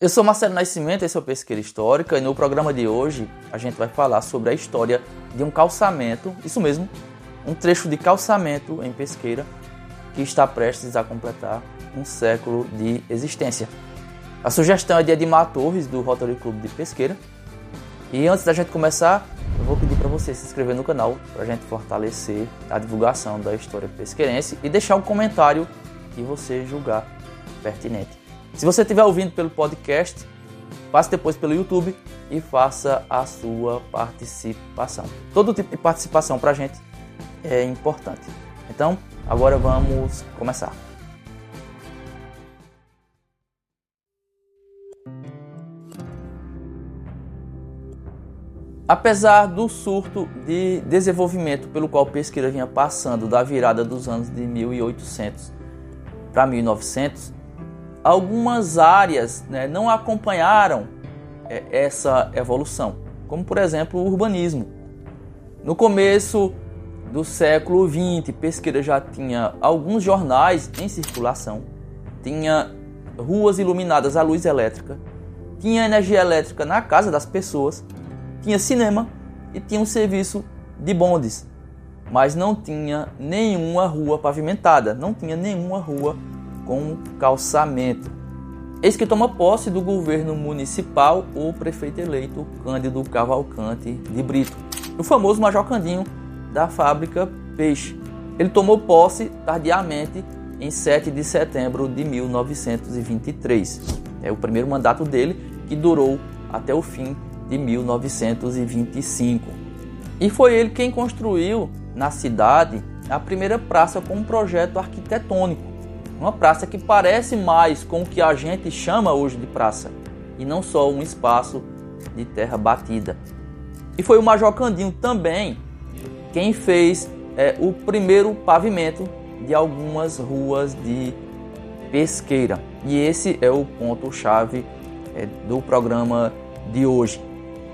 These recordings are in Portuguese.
Eu sou Marcelo Nascimento, esse é o Pesqueira Histórica, e no programa de hoje a gente vai falar sobre a história de um calçamento, isso mesmo, um trecho de calçamento em Pesqueira que está prestes a completar um século de existência. A sugestão é de Edmar Torres, do Rotary Clube de Pesqueira. E antes da gente começar, eu vou pedir para você se inscrever no canal para a gente fortalecer a divulgação da história pesqueirense e deixar um comentário que você julgar pertinente. Se você estiver ouvindo pelo podcast, passe depois pelo YouTube e faça a sua participação. Todo tipo de participação para a gente é importante. Então, agora vamos começar. Apesar do surto de desenvolvimento pelo qual Pesqueira vinha passando da virada dos anos de 1800 para 1900, algumas áreas né, não acompanharam é, essa evolução, como por exemplo o urbanismo. No começo do século XX, Pesqueira já tinha alguns jornais em circulação, tinha ruas iluminadas à luz elétrica, tinha energia elétrica na casa das pessoas, tinha cinema e tinha um serviço de bondes, mas não tinha nenhuma rua pavimentada, não tinha nenhuma rua com calçamento. Eis que toma posse do governo municipal o prefeito eleito Cândido Cavalcante de Brito, o famoso Major Candinho da fábrica Peixe. Ele tomou posse tardiamente em 7 de setembro de 1923. É o primeiro mandato dele que durou até o fim de 1925. E foi ele quem construiu na cidade a primeira praça com um projeto arquitetônico uma praça que parece mais com o que a gente chama hoje de praça e não só um espaço de terra batida. E foi o Major Candinho também quem fez é, o primeiro pavimento de algumas ruas de pesqueira. E esse é o ponto-chave é, do programa de hoje.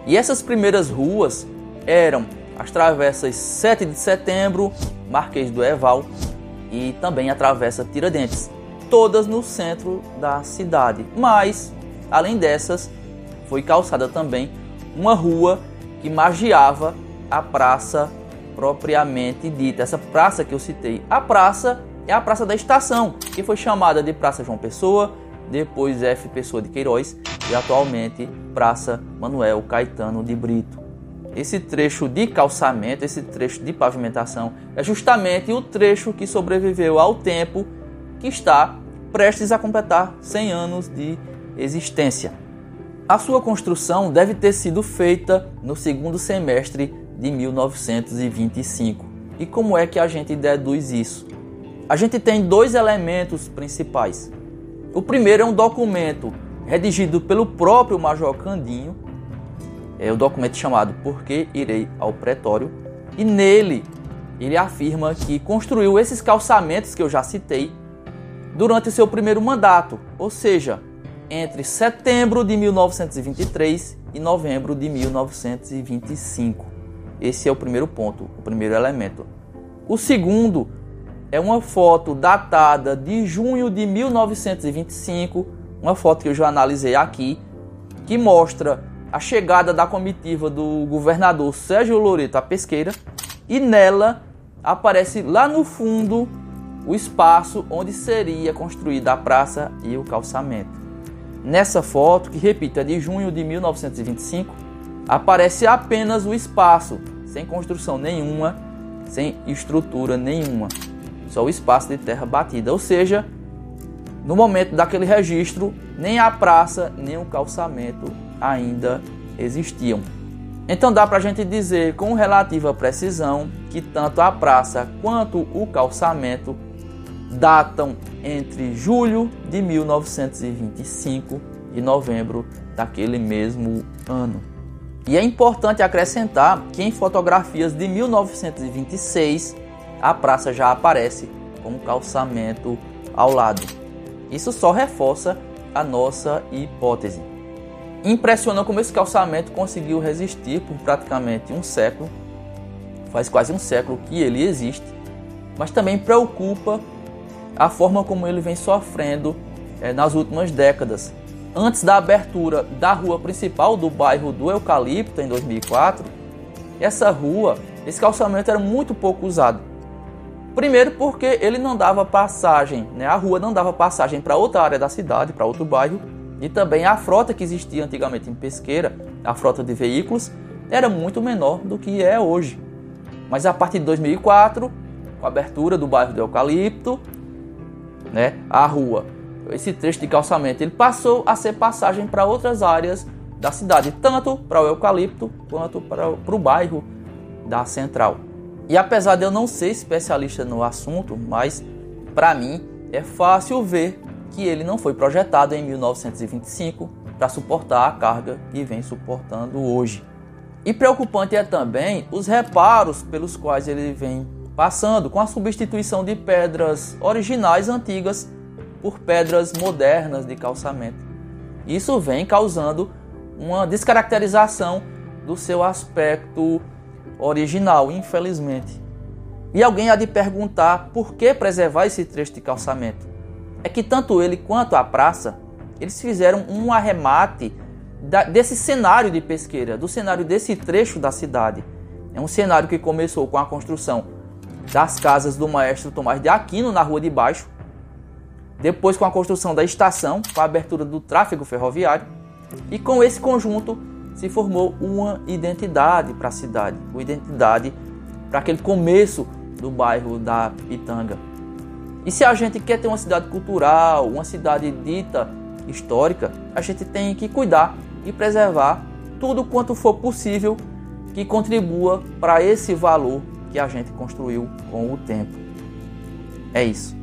E essas primeiras ruas eram as travessas 7 de setembro, Marquês do Eval, e também atravessa Tiradentes, todas no centro da cidade. Mas, além dessas, foi calçada também uma rua que magiava a praça propriamente dita. Essa praça que eu citei, a praça é a Praça da Estação, que foi chamada de Praça João Pessoa, depois F. Pessoa de Queiroz e atualmente Praça Manuel Caetano de Brito. Esse trecho de calçamento, esse trecho de pavimentação, é justamente o trecho que sobreviveu ao tempo que está prestes a completar 100 anos de existência. A sua construção deve ter sido feita no segundo semestre de 1925. E como é que a gente deduz isso? A gente tem dois elementos principais. O primeiro é um documento redigido pelo próprio Major Candinho, é o documento chamado Por que Irei ao Pretório, e nele ele afirma que construiu esses calçamentos que eu já citei durante o seu primeiro mandato, ou seja, entre setembro de 1923 e novembro de 1925. Esse é o primeiro ponto, o primeiro elemento. O segundo é uma foto datada de junho de 1925, uma foto que eu já analisei aqui, que mostra a chegada da comitiva do governador Sérgio Loreto à pesqueira e nela aparece lá no fundo o espaço onde seria construída a praça e o calçamento. Nessa foto, que repito, é de junho de 1925, aparece apenas o espaço, sem construção nenhuma, sem estrutura nenhuma, só o espaço de terra batida, ou seja, no momento daquele registro, nem a praça nem o calçamento ainda existiam. Então dá para a gente dizer com relativa precisão que tanto a praça quanto o calçamento datam entre julho de 1925 e novembro daquele mesmo ano. E é importante acrescentar que em fotografias de 1926 a praça já aparece com o calçamento ao lado. Isso só reforça a nossa hipótese. Impressiona como esse calçamento conseguiu resistir por praticamente um século, faz quase um século que ele existe, mas também preocupa a forma como ele vem sofrendo é, nas últimas décadas. antes da abertura da rua principal do bairro do Eucalipto em 2004, essa rua, esse calçamento era muito pouco usado. Primeiro porque ele não dava passagem, né? a rua não dava passagem para outra área da cidade, para outro bairro, e também a frota que existia antigamente em Pesqueira, a frota de veículos, era muito menor do que é hoje. Mas a partir de 2004, com a abertura do bairro do Eucalipto, né, a rua, esse trecho de calçamento, ele passou a ser passagem para outras áreas da cidade, tanto para o Eucalipto quanto para o bairro da Central. E apesar de eu não ser especialista no assunto, mas para mim é fácil ver que ele não foi projetado em 1925 para suportar a carga que vem suportando hoje. E preocupante é também os reparos pelos quais ele vem passando, com a substituição de pedras originais antigas por pedras modernas de calçamento. Isso vem causando uma descaracterização do seu aspecto original, infelizmente. E alguém há de perguntar por que preservar esse trecho de calçamento. É que tanto ele quanto a praça, eles fizeram um arremate da, desse cenário de pesqueira, do cenário desse trecho da cidade. É um cenário que começou com a construção das casas do maestro Tomás de Aquino na Rua de Baixo, depois com a construção da estação, com a abertura do tráfego ferroviário, e com esse conjunto se formou uma identidade para a cidade, uma identidade para aquele começo do bairro da Pitanga. E se a gente quer ter uma cidade cultural, uma cidade dita histórica, a gente tem que cuidar e preservar tudo quanto for possível que contribua para esse valor que a gente construiu com o tempo. É isso.